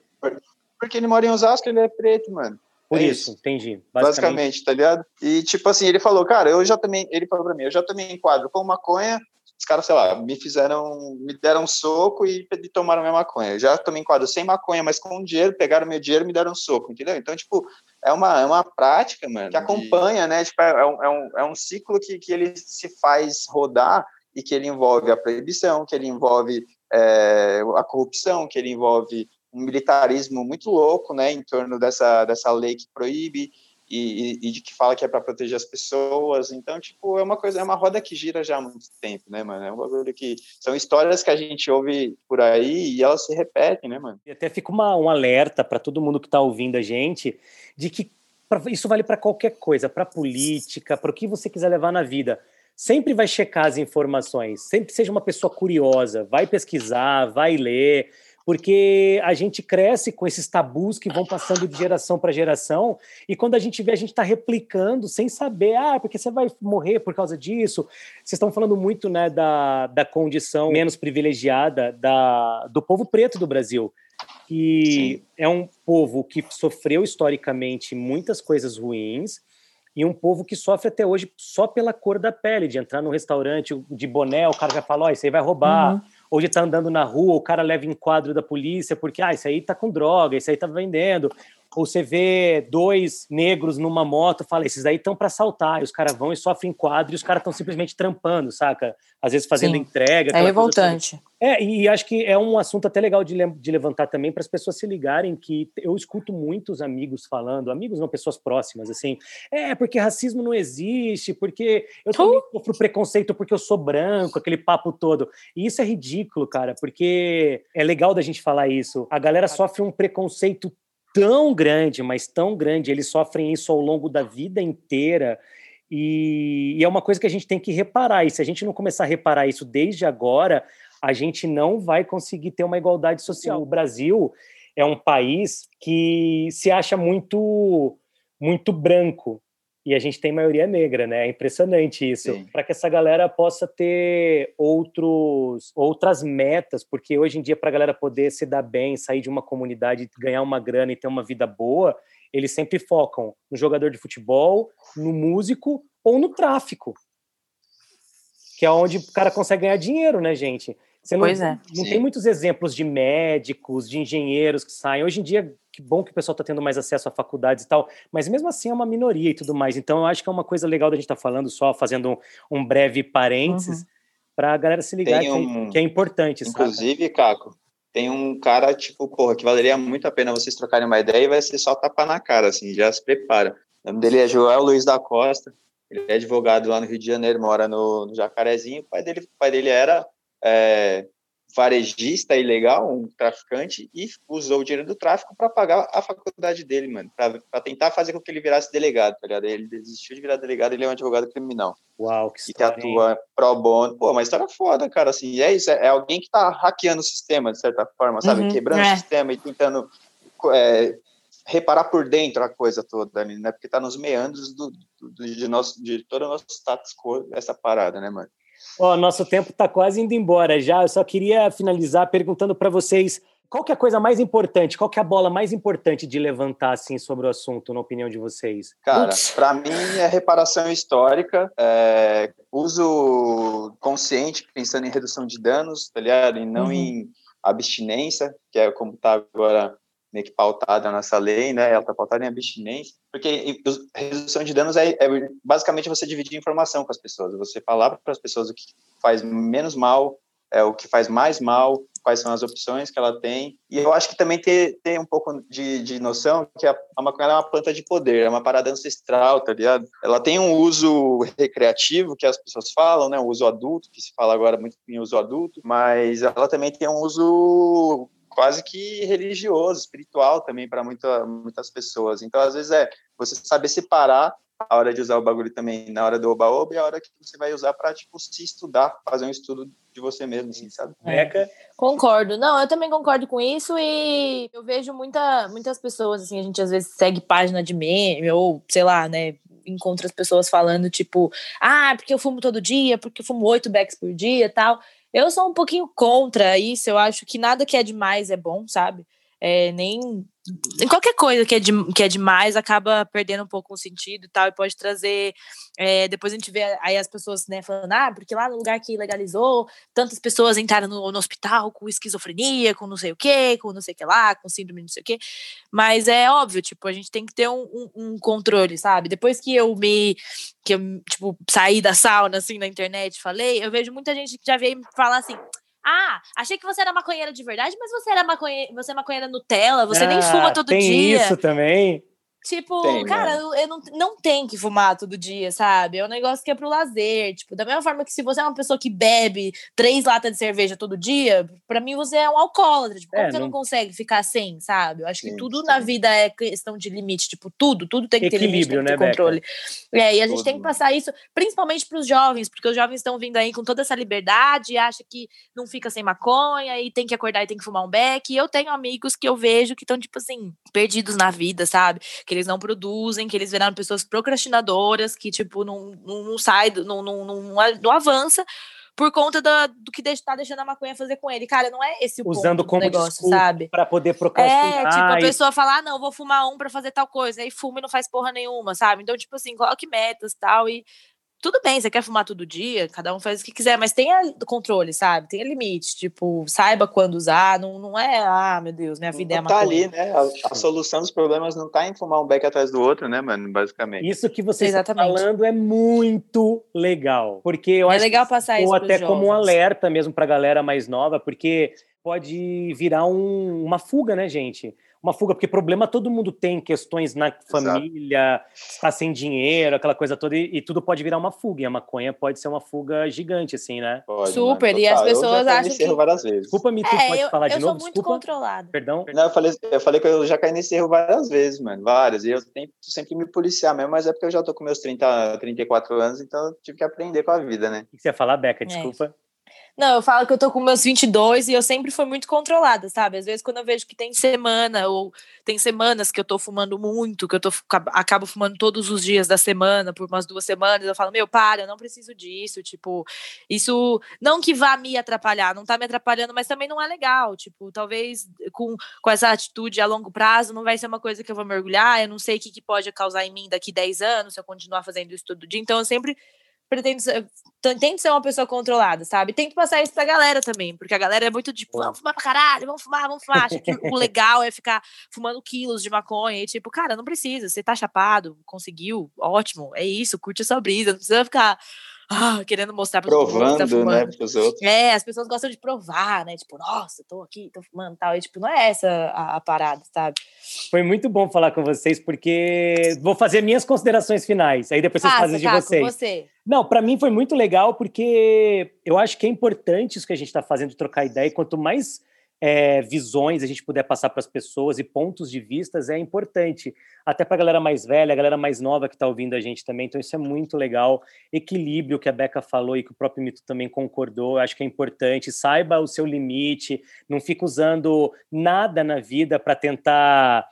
Porque ele mora em Osasco, ele é preto, mano. Por É isso, isso. entendi. Basicamente. tá ligado? E, tipo assim, ele falou, cara, eu já também, ele falou pra mim, eu já tomei enquadro com maconha, os caras, sei lá, me fizeram, me deram um soco e, e tomaram minha maconha. Eu já tomei enquadro sem maconha, mas com dinheiro, pegaram meu dinheiro e me deram um soco, entendeu? Então, tipo, é uma, é uma prática, mano, que acompanha, né? Tipo, é, um, é, um, é um ciclo que, que ele se faz rodar e que ele envolve a proibição, que ele envolve é, a corrupção, que ele envolve um militarismo muito louco, né, em torno dessa, dessa lei que proíbe, e, e, de que fala que é para proteger as pessoas. Então, tipo, é uma coisa, é uma roda que gira já há muito tempo, né, mano? É um bagulho que são histórias que a gente ouve por aí e elas se repetem, né, mano? E até fica uma, um alerta para todo mundo que está ouvindo a gente de que pra- isso vale para qualquer coisa, para política, para o que você quiser levar na vida. Sempre vai checar as informações, sempre seja uma pessoa curiosa, vai pesquisar, vai ler, porque a gente cresce com esses tabus que vão passando de geração para geração, e quando a gente vê, a gente está replicando sem saber, ah, porque você vai morrer por causa disso. Vocês estão falando muito né, da, da condição menos privilegiada da, do povo preto do Brasil que é um povo que sofreu historicamente muitas coisas ruins e um povo que sofre até hoje só pela cor da pele, de entrar no restaurante de boné, o cara já fala, ó, isso aí vai roubar. Uhum. Ou de estar andando na rua, o cara leva enquadro da polícia porque, ah, isso aí tá com droga, isso aí tá vendendo. Ou você vê dois negros numa moto, fala, esses aí estão para assaltar, e os caras vão e sofrem enquadro, e os caras estão simplesmente trampando, saca? Às vezes fazendo Sim. entrega. É revoltante. É, e acho que é um assunto até legal de, de levantar também para as pessoas se ligarem que eu escuto muitos amigos falando, amigos não, pessoas próximas, assim, é, porque racismo não existe, porque eu também sofro preconceito porque eu sou branco, aquele papo todo. E isso é ridículo, cara, porque é legal da gente falar isso. A galera sofre um preconceito tão grande, mas tão grande, eles sofrem isso ao longo da vida inteira. E, e é uma coisa que a gente tem que reparar. E se a gente não começar a reparar isso desde agora, a gente não vai conseguir ter uma igualdade social. O Brasil é um país que se acha muito muito branco e a gente tem maioria negra, né? É impressionante isso. Para que essa galera possa ter outros outras metas, porque hoje em dia para a galera poder se dar bem, sair de uma comunidade, ganhar uma grana e ter uma vida boa, eles sempre focam no jogador de futebol, no músico ou no tráfico. Que é onde o cara consegue ganhar dinheiro, né, gente? Você não, Pois é. não Sim. tem muitos exemplos de médicos, de engenheiros que saem. Hoje em dia, que bom que o pessoal está tendo mais acesso a faculdades e tal, mas mesmo assim é uma minoria e tudo mais. Então, eu acho que é uma coisa legal da gente estar falando, só fazendo um, um breve parênteses, para a galera se ligar que, um- que é importante, sabe? Inclusive, Caco, tem um cara, tipo, porra, que valeria muito a pena vocês trocarem uma ideia e vai ser só tapa na cara, assim, já se prepara. O nome dele é Joel Luiz da Costa, ele é advogado lá no Rio de Janeiro, mora no, no Jacarezinho, o pai dele, o pai dele era é, varejista ilegal, um traficante, e usou o dinheiro do tráfico para pagar a faculdade dele, mano, para tentar fazer com que ele virasse delegado, tá ligado? Ele desistiu de virar delegado, ele é um advogado criminal Uau, que e que história, atua pro bono. Pô, uma história foda, cara, assim, é isso, é, é alguém que tá hackeando o sistema, de certa forma, sabe? Uhum, Quebrando é. o sistema e tentando é, reparar por dentro a coisa toda ali, né? Porque tá nos meandros do- do- de, nosso, de todo o nosso status quo, essa parada, né, mano? Ó, nosso tempo está quase indo embora já. Eu só queria finalizar perguntando para vocês qual que é a coisa mais importante, qual que é a bola mais importante de levantar assim sobre o assunto, na opinião de vocês? Cara, para mim é reparação histórica, é, uso consciente, pensando em redução de danos, tá ligado? E não Uhum. em abstinência, que é como tá agora meio que pautada a nossa lei, né? Ela tá pautada em abstinência, porque redução de danos é, é basicamente você dividir informação com as pessoas, você falar para as pessoas o que faz menos mal, é, o que faz mais mal, quais são as opções que ela tem. E eu acho que também ter, ter um pouco de, de noção que a, a maconha é uma planta de poder, é uma parada ancestral, tá ligado? Ela tem um uso recreativo que as pessoas falam, né? O uso adulto, que se fala agora muito em uso adulto, mas ela também tem um uso quase que religioso, espiritual também para muita, muitas pessoas. Então, às vezes, é você saber separar a hora de usar o bagulho também na hora do oba-oba e a hora que você vai usar para, tipo, se estudar, fazer um estudo de você mesmo, assim, sabe? Meca, Concordo. Não, eu também concordo com isso e eu vejo muita, muitas pessoas, assim, a gente às vezes segue página de meme ou, sei lá, né, encontra as pessoas falando, tipo, ah, porque eu fumo todo dia, porque eu fumo oito becks por dia e tal. Eu sou um pouquinho contra isso, eu acho que nada que é demais é bom, sabe? É, nem em qualquer coisa que é, de, que é demais acaba perdendo um pouco o sentido e tal, e pode trazer. é, depois a gente vê aí as pessoas né, falando, ah, porque lá no lugar que legalizou, tantas pessoas entraram no, no hospital com esquizofrenia, com não sei o quê, com não sei o que lá, com síndrome não sei o quê. Mas é óbvio, tipo, a gente tem que ter um, um, um controle, sabe? Depois que eu me. que eu, tipo, saí da sauna, assim, na internet, falei, eu vejo muita gente que já veio me falar assim. Ah, achei que você era maconheira de verdade, mas você era maconheira, você é maconheira Nutella, você nem Ah, fuma todo tem dia. isso também. Tipo, Tem, cara, eu, eu não, não tem que fumar todo dia, sabe? É um negócio que é pro lazer. Tipo, da mesma forma que se você é uma pessoa que bebe três latas de cerveja todo dia, pra mim você é um alcoólatra. Tipo, como É, você não não- consegue ficar sem, sabe? Eu acho que Sim, tudo sim. na vida é questão de limite. Tipo, tudo, tudo tem que ter limite, tem Equilíbrio, que ter né, Beca? controle. É, e a gente Tudo. tem que passar isso, principalmente pros jovens, porque os jovens estão vindo aí com toda essa liberdade e acha que não fica sem maconha e tem que acordar e tem que fumar um beck. E eu tenho amigos que eu vejo que estão, tipo assim, perdidos na vida, sabe? Que eles não produzem, que eles viraram pessoas procrastinadoras, que, tipo, não, não, não sai, do- não, não, não, não avança por conta da- do que deixa- tá deixando a maconha fazer com ele. Cara, não é esse o Usando ponto do como negócio, desculpa sabe? para poder É, procrastinar. tipo, a e- pessoa fala, ah, não, vou fumar um pra fazer tal coisa, aí fuma e não faz porra nenhuma, sabe? Então, tipo assim, coloque metas e tal, e tudo bem, você quer fumar todo dia, cada um faz o que quiser, mas tenha controle, sabe? Tenha limite, tipo, saiba quando usar, não, não é, ah, meu Deus, minha vida é Não tá maconha. ali, né? A, a solução dos problemas não tá em fumar um beck atrás do outro, né, mano? Basicamente. Isso que você está Exatamente. falando é muito legal. Porque eu É acho legal que passar ou isso até como um jovens. alerta mesmo para a galera mais nova, porque pode virar um- uma fuga, né, gente? Uma fuga, porque problema todo mundo tem, questões na família, está sem dinheiro, aquela coisa toda, e, e tudo pode virar uma fuga. E a maconha pode ser uma fuga gigante, assim, né? Pode, Super, mano, e as. Eu pessoas já caí acham nesse erro que- várias vezes. Desculpa, me tu É, pode eu, falar eu de sou novo? muito Desculpa. controlada. Perdão. Não, eu falei, eu falei que eu já caí nesse erro várias vezes, mano. Várias. E eu tento sempre me policiar mesmo, mas é porque eu já tô com meus 30, 34 anos, então eu tive que aprender com a vida, né? O que você ia falar, Beca? É. Não, eu falo que eu tô com meus 22 e eu sempre fui muito controlada, sabe? Às vezes quando eu vejo que tem semana ou tem semanas que eu tô fumando muito, que eu tô acabo fumando todos os dias da semana por umas duas semanas, eu falo: "Meu, para, eu não preciso disso", tipo, isso não que vá me atrapalhar, não tá me atrapalhando, mas também não é legal, tipo, talvez com, com essa atitude a longo prazo não vai ser uma coisa que eu vou mergulhar, eu não sei o que, que pode causar em mim daqui 10 anos se eu continuar fazendo isso todo dia, então eu sempre pretendo ser, tento ser uma pessoa controlada, sabe? Tento passar isso pra galera também, porque a galera é muito tipo, vamos fumar pra caralho, vamos fumar, vamos fumar. Acha que o legal é ficar fumando quilos de maconha e tipo, cara, não precisa, você tá chapado, conseguiu, ótimo, é isso, curte a sua brisa, não precisa ficar ah, querendo mostrar pra todo mundo que tá fumando. né, pros outros. É, as pessoas gostam de provar, né? Tipo, nossa, tô aqui, tô fumando tal. E, tipo, não é essa a, a parada, sabe? Foi muito bom falar com vocês, porque vou fazer minhas considerações finais. Aí depois vocês Passa, fazem de Caco, vocês. você. Não, para mim foi muito legal, porque eu acho que é importante isso que a gente está fazendo, trocar ideia. E quanto mais é, visões a gente puder passar para as pessoas e pontos de vistas, é importante. Até para a galera mais velha, a galera mais nova que está ouvindo a gente também. Então, isso é muito legal. Equilíbrio que a Beca falou e que o próprio Mito também concordou, acho que é importante. Saiba o seu limite, não fica usando nada na vida para tentar.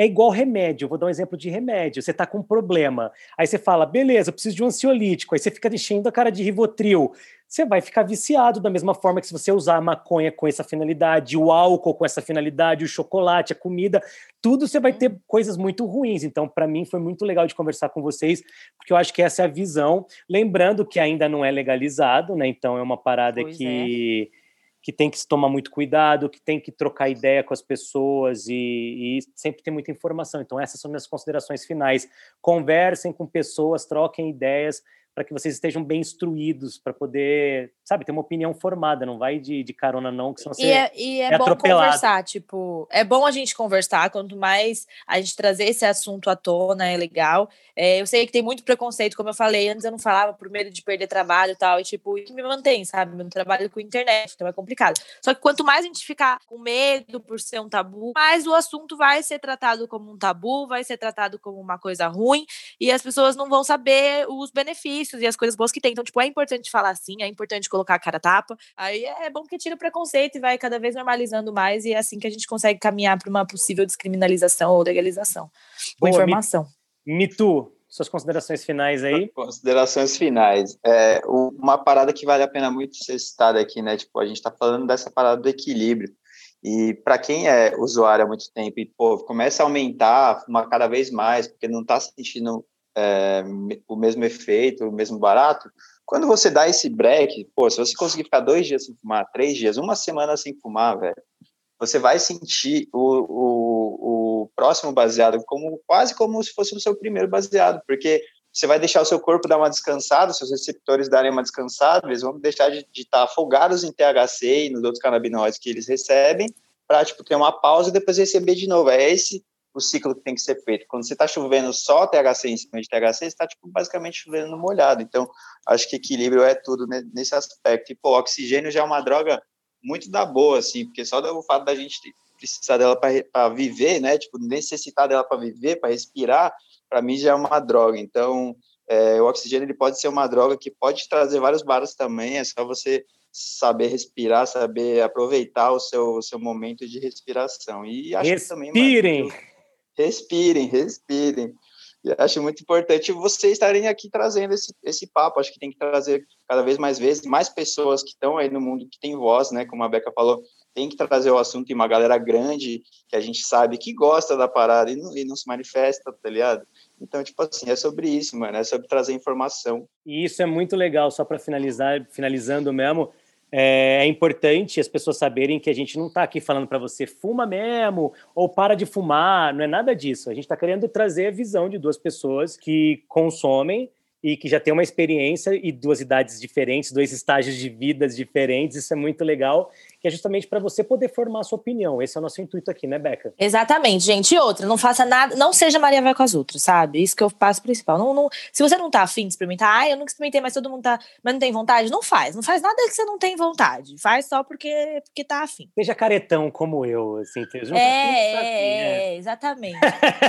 É igual remédio. Vou dar um exemplo de remédio. Você está com um problema. Aí você fala, beleza, eu preciso de um ansiolítico. Aí você fica enchendo a cara de Rivotril. Você vai ficar viciado da mesma forma que se você usar a maconha com essa finalidade, o álcool com essa finalidade, o chocolate, a comida, tudo você vai ter coisas muito ruins. Então, para mim, foi muito legal de conversar com vocês, porque eu acho que essa é a visão. Lembrando que ainda não é legalizado, né? Então, é uma parada Pois que que tem que se tomar muito cuidado, que tem que trocar ideia com as pessoas e, e, sempre ter muita informação. Então, essas são minhas considerações finais. Conversem com pessoas, troquem ideias para que vocês estejam bem instruídos para poder, sabe, ter uma opinião formada. Não vai de, de carona, não, que senão você E é, e é, é bom atropelado. conversar, tipo, é bom a gente conversar, quanto mais a gente trazer esse assunto à tona, é legal. É, eu sei que tem muito preconceito, como eu falei, antes eu não falava por medo de perder trabalho e tal, e tipo, isso me mantém, sabe? Eu não trabalho com internet, então é complicado. Só que quanto mais a gente ficar com medo por ser um tabu, mais o assunto vai ser tratado como um tabu, vai ser tratado como uma coisa ruim, e as pessoas não vão saber os benefícios e as coisas boas que tem. Então, tipo, é importante falar assim, é importante colocar a cara a tapa. Aí é bom que tira o preconceito e vai cada vez normalizando mais, e é assim que a gente consegue caminhar para uma possível descriminalização ou legalização. Com Boa, informação. Mitu, suas considerações finais aí. Considerações finais. É, uma parada que vale a pena muito ser citada aqui, né? Tipo, a gente está falando dessa parada do equilíbrio. E para quem é usuário há muito tempo e pô, começa a aumentar, fumar cada vez mais, porque não está sentindo é, o mesmo efeito, o mesmo barato, quando você dá esse break, pô, se você conseguir ficar dois dias sem fumar, três dias, uma semana sem fumar, velho, você vai sentir o, o, o próximo baseado como quase como se fosse o seu primeiro baseado, porque você vai deixar o seu corpo dar uma descansada, seus receptores darem uma descansada, eles vão deixar de estar afogados em THC e nos outros canabinoides que eles recebem, para tipo, ter uma pausa e depois receber de novo. É esse o ciclo que tem que ser feito. Quando você está chovendo só THC em cima de THC, você está tipo, basicamente chovendo no molhado. Então, acho que equilíbrio é tudo nesse aspecto. E, pô, oxigênio já é uma droga muito da boa, assim, porque só o fato da gente precisar dela para viver, né? Tipo, necessitar dela para viver, para respirar, para mim já é uma droga. Então, é, o oxigênio ele pode ser uma droga que pode trazer vários bares também, é só você saber respirar, saber aproveitar o seu, o seu momento de respiração. E acho Respirem. que também. Mano, respirem, respirem. E acho muito importante vocês estarem aqui trazendo esse, esse papo. Acho que tem que trazer cada vez mais vezes mais pessoas que estão aí no mundo que tem voz, né? Como a Beca falou, tem que trazer o assunto e uma galera grande que a gente sabe que gosta da parada e não, e não se manifesta, tá ligado? Então, tipo assim, é sobre isso, mano, é sobre trazer informação. E isso é muito legal, só para finalizar, finalizando mesmo, é, é, importante as pessoas saberem que a gente não está aqui falando para você fuma mesmo ou para de fumar, não é nada disso. A gente está querendo trazer a visão de duas pessoas que consomem e que já tem uma experiência e duas idades diferentes, dois estágios de vidas diferentes. Isso é muito legal que é justamente para você poder formar a sua opinião. Esse é o nosso intuito aqui, né, Beca? Exatamente, gente. E outra, não faça nada, não seja Maria vai com as outras, sabe? Isso que eu passo principal. Não, não, se você não tá afim de experimentar, ah, eu nunca experimentei, mas todo mundo tá, mas não tem vontade, não faz. Não faz nada que você não tem vontade. Faz só porque, porque tá afim. Seja caretão como eu, assim. É, é, assim, é, exatamente.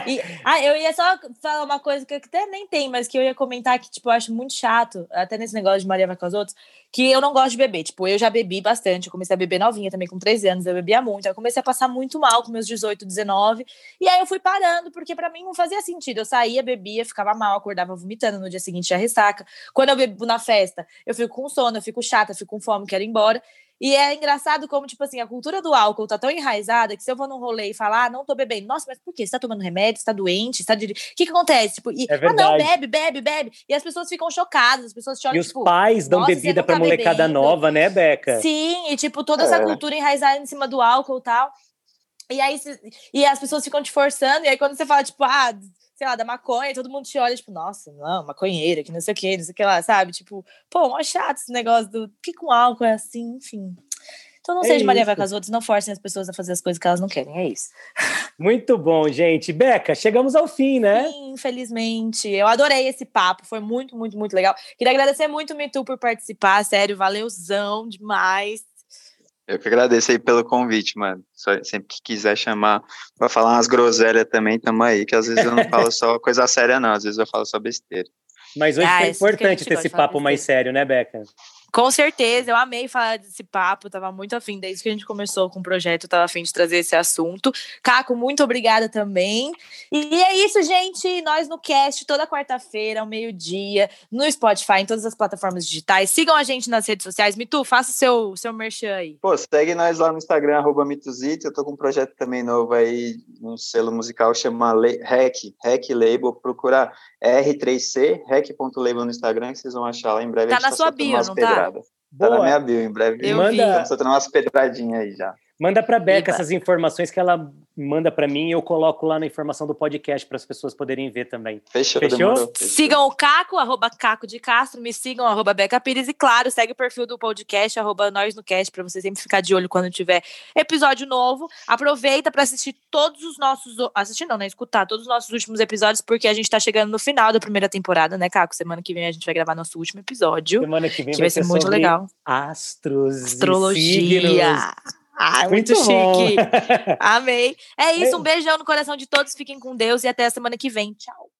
e, ah, eu ia só falar uma coisa que até nem tem, mas que eu ia comentar que, tipo, eu acho muito chato, até nesse negócio de Maria vai com as outras, que eu não gosto de beber. Tipo, eu já bebi bastante, eu comecei a beber novinha também, com 13 anos, eu bebia muito. Eu comecei a passar muito mal com meus 18, 19. E aí eu fui parando, porque para mim não fazia sentido. Eu saía, bebia, ficava mal, acordava vomitando, no dia seguinte já ressaca. Quando eu bebo na festa, eu fico com sono, eu fico chata, fico com fome, quero ir embora. E é engraçado como, tipo assim, a cultura do álcool tá tão enraizada que se eu vou num rolê e falar, ah, não tô bebendo, nossa, mas por quê? Você tá tomando remédio? Você tá doente? Você tá de... O que que acontece? Tipo, e, É ah, não, bebe, bebe, bebe. E as pessoas ficam chocadas, as pessoas choram, E os tipo, pais dão bebida pra tá molecada bebendo. nova, né, Beca? Sim, e tipo, toda essa É. cultura enraizada em cima do álcool e tal. E aí, e as pessoas ficam te forçando, e aí quando você fala, tipo, ah, sei lá, da maconha, todo mundo te olha, tipo, nossa, não, maconheira, que não sei o que, não sei o que lá, sabe? Tipo, pô, mó chato esse negócio do que com álcool é assim, enfim. Então não É seja Maria vai com as outras, não forcem as pessoas a fazer as coisas que elas não querem, é isso. Muito bom, gente. Beca, chegamos ao fim, né? Sim, infelizmente. Eu adorei esse papo, foi muito, muito, muito legal. Queria agradecer muito o Mitu por participar, sério, valeuzão demais. Eu que agradeço aí pelo convite, mano. Só- sempre que quiser chamar pra falar umas groselhas também, tamo aí, que às vezes eu não falo só coisa séria, não. Às vezes eu falo só besteira. Mas hoje Ah, foi importante ter esse papo mais sério, né, Beca? Com certeza, eu amei falar desse papo, tava muito afim, desde que a gente começou com o projeto, tava afim de trazer esse assunto. Caco, muito obrigada também. E é isso, gente, nós no cast, toda quarta-feira, ao meio-dia, no Spotify, em todas as plataformas digitais. Sigam a gente nas redes sociais. Mitu, faça o seu, seu merchan aí. Pô, segue nós lá no Instagram, arroba Mituzito. Eu tô com um projeto também novo aí, um selo musical, chama Le- Hack, Hack Label. Procura R3C, hack.label no Instagram, que vocês vão achar lá em breve. Tá na sua soltando bio, não tá? Pedradas. Tá na minha bio, em breve. Eu Manda- vi. Estamos soltando umas pedradinhas aí já. Manda pra Beca Eba. essas informações que ela manda pra mim e eu coloco lá na informação do podcast para as pessoas poderem ver também. Fechou, Fechou? Fechou. Sigam o Caco, arroba Caco de Castro, me sigam, arroba Beca Pires, e claro, segue o perfil do podcast, arroba Nós no Cast, pra você sempre ficar de olho quando tiver episódio novo. Aproveita pra assistir todos os nossos. Assistir não, né? Escutar todos os nossos últimos episódios, porque a gente tá chegando no final da primeira temporada, né, Caco? Semana que vem a gente vai gravar nosso último episódio. Semana que vem Que vai ser muito sobre legal. Astros. e Astrologia. Ai, muito, bom. chique. Amei. É isso, um beijão no coração de todos. Fiquem com Deus e até a semana que vem. Tchau.